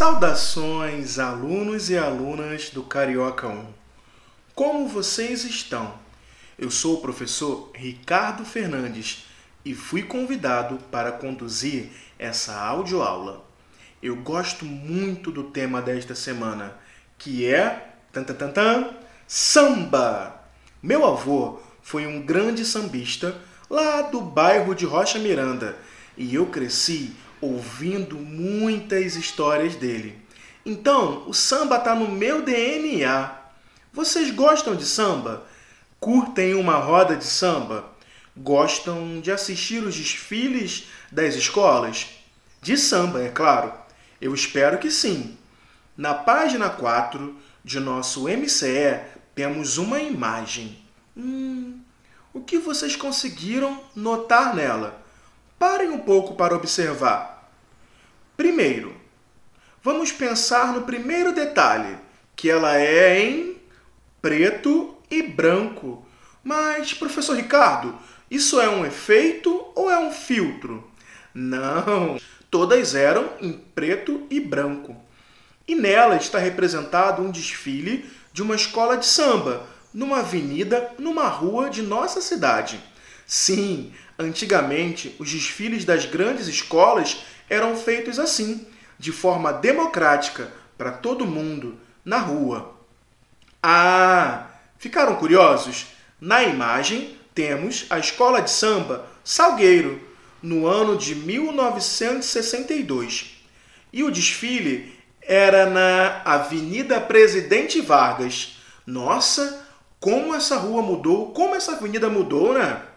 Saudações, alunos e alunas do Carioca 1. Como vocês estão? Eu sou o professor Ricardo Fernandes e fui convidado para conduzir essa audioaula. Eu gosto muito do tema desta semana, que é tan, tan, tan, tan, samba. Meu avô foi um grande sambista lá do bairro de Rocha Miranda e eu cresci ouvindo muitas histórias dele. Então, o samba está no meu DNA. Vocês gostam de samba? Curtem uma roda de samba? Gostam de assistir os desfiles das escolas? De samba, é claro. Eu espero que sim. Na página 4 de nosso MCE temos uma imagem. Hum, o que vocês conseguiram notar nela? Parem um pouco para observar. Primeiro, vamos pensar no primeiro detalhe, que ela é em preto e branco. Mas, professor Ricardo, isso é um efeito ou é um filtro? Não, todas eram em preto e branco. E nela está representado um desfile de uma escola de samba, numa avenida, numa rua de nossa cidade. Sim, antigamente os desfiles das grandes escolas eram feitos assim, de forma democrática, para todo mundo, na rua. Ah, ficaram curiosos? Na imagem temos a escola de samba Salgueiro, no ano de 1962. E o desfile era na Avenida Presidente Vargas. Nossa, como essa rua mudou, como essa avenida mudou, né?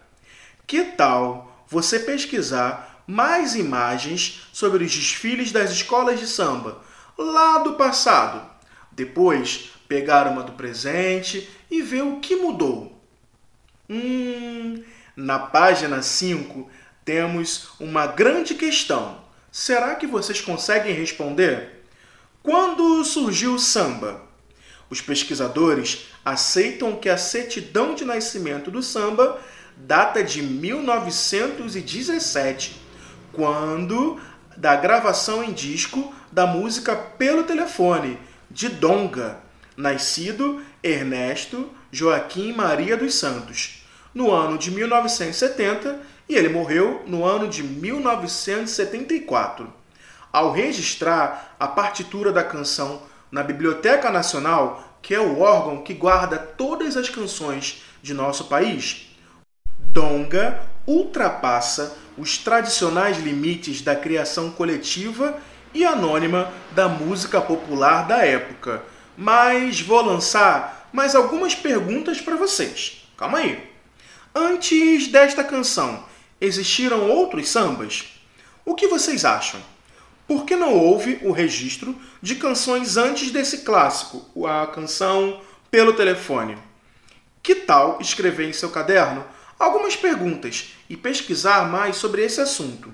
Que tal você pesquisar mais imagens sobre os desfiles das escolas de samba lá do passado? Depois, pegar uma do presente e ver o que mudou. Hum, na página 5 temos uma grande questão. Será que vocês conseguem responder? Quando surgiu o samba? Os pesquisadores aceitam que a certidão de nascimento do samba data de 1917, quando da gravação em disco da música Pelo Telefone, de Donga, nascido Ernesto Joaquim Maria dos Santos, no ano de 1970 e ele morreu no ano de 1974. Ao registrar a partitura da canção na Biblioteca Nacional, que é o órgão que guarda todas as canções de nosso país, Donga ultrapassa os tradicionais limites da criação coletiva e anônima da música popular da época. Mas vou lançar mais algumas perguntas para vocês. Calma aí. Antes desta canção, existiram outros sambas? O que vocês acham? Por que não houve o registro de canções antes desse clássico, a canção Pelo Telefone? Que tal escrever em seu caderno algumas perguntas e pesquisar mais sobre esse assunto?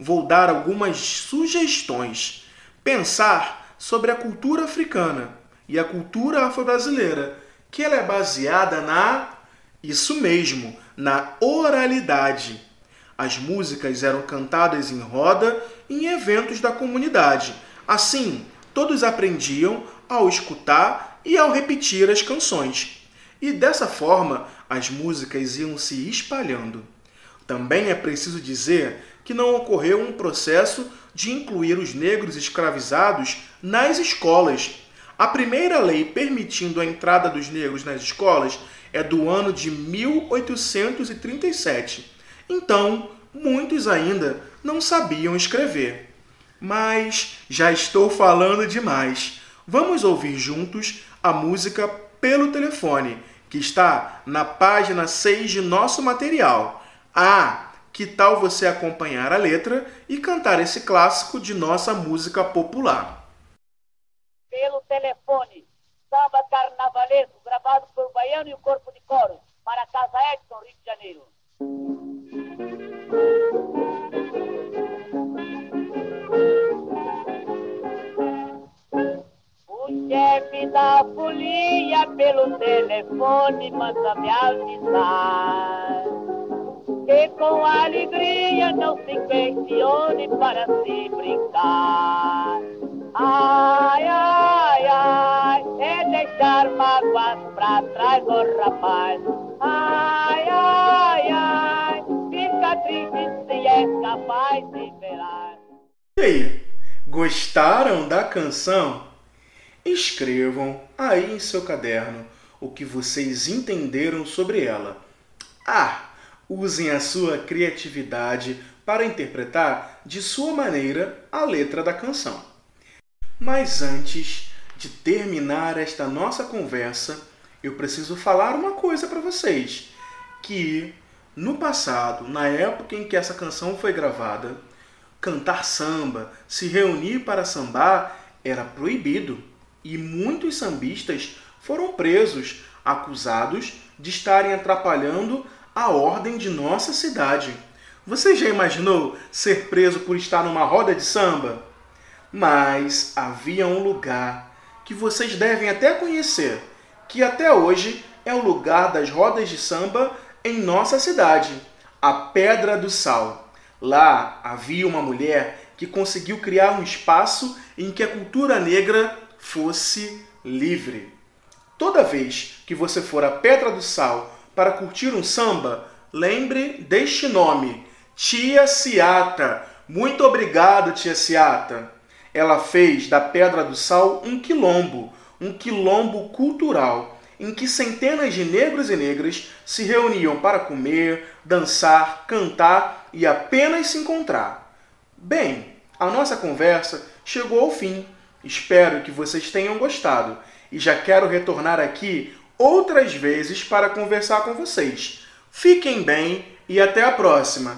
Vou dar algumas sugestões. Pensar sobre a cultura africana e a cultura afro-brasileira, que ela é baseada na isso mesmo, na oralidade. As músicas eram cantadas em roda em eventos da comunidade. Assim, todos aprendiam ao escutar e ao repetir as canções. E dessa forma, as músicas iam se espalhando. Também é preciso dizer que não ocorreu um processo de incluir os negros escravizados nas escolas. A primeira lei permitindo a entrada dos negros nas escolas é do ano de 1837. Então, muitos ainda não sabiam escrever. Mas já estou falando demais. Vamos ouvir juntos a música Pelo Telefone, que está na página 6 de nosso material. Ah, que tal você acompanhar a letra e cantar esse clássico de nossa música popular? Pelo telefone samba carnavalesco gravado por Baiano e o Corpo de Coro para Casa Edson, Rio de Janeiro. O chefe da folia pelo telefone manda me avisar que com alegria não se questione para se brincar. Ai, ai, ai, é deixar mágoas pra trás, oh rapaz. Capaz de. E aí, gostaram da canção? Escrevam aí em seu caderno o que vocês entenderam sobre ela. Ah, usem a sua criatividade para interpretar de sua maneira a letra da canção. Mas antes de terminar esta nossa conversa, eu preciso falar uma coisa para vocês, que no passado, na época em que essa canção foi gravada, cantar samba, se reunir para sambar era proibido e muitos sambistas foram presos, acusados de estarem atrapalhando a ordem de nossa cidade. Você já imaginou ser preso por estar numa roda de samba? Mas havia um lugar que vocês devem até conhecer, que até hoje é o lugar das rodas de samba em nossa cidade, a Pedra do Sal. Lá havia uma mulher que conseguiu criar um espaço em que a cultura negra fosse livre. Toda vez que você for à Pedra do Sal para curtir um samba, lembre deste nome, Tia Ciata. Muito obrigado, Tia Ciata. Ela fez da Pedra do Sal um quilombo, um quilombo cultural, em que centenas de negros e negras se reuniam para comer, dançar, cantar e apenas se encontrar. Bem, a nossa conversa chegou ao fim. Espero que vocês tenham gostado e já quero retornar aqui outras vezes para conversar com vocês. Fiquem bem e até a próxima!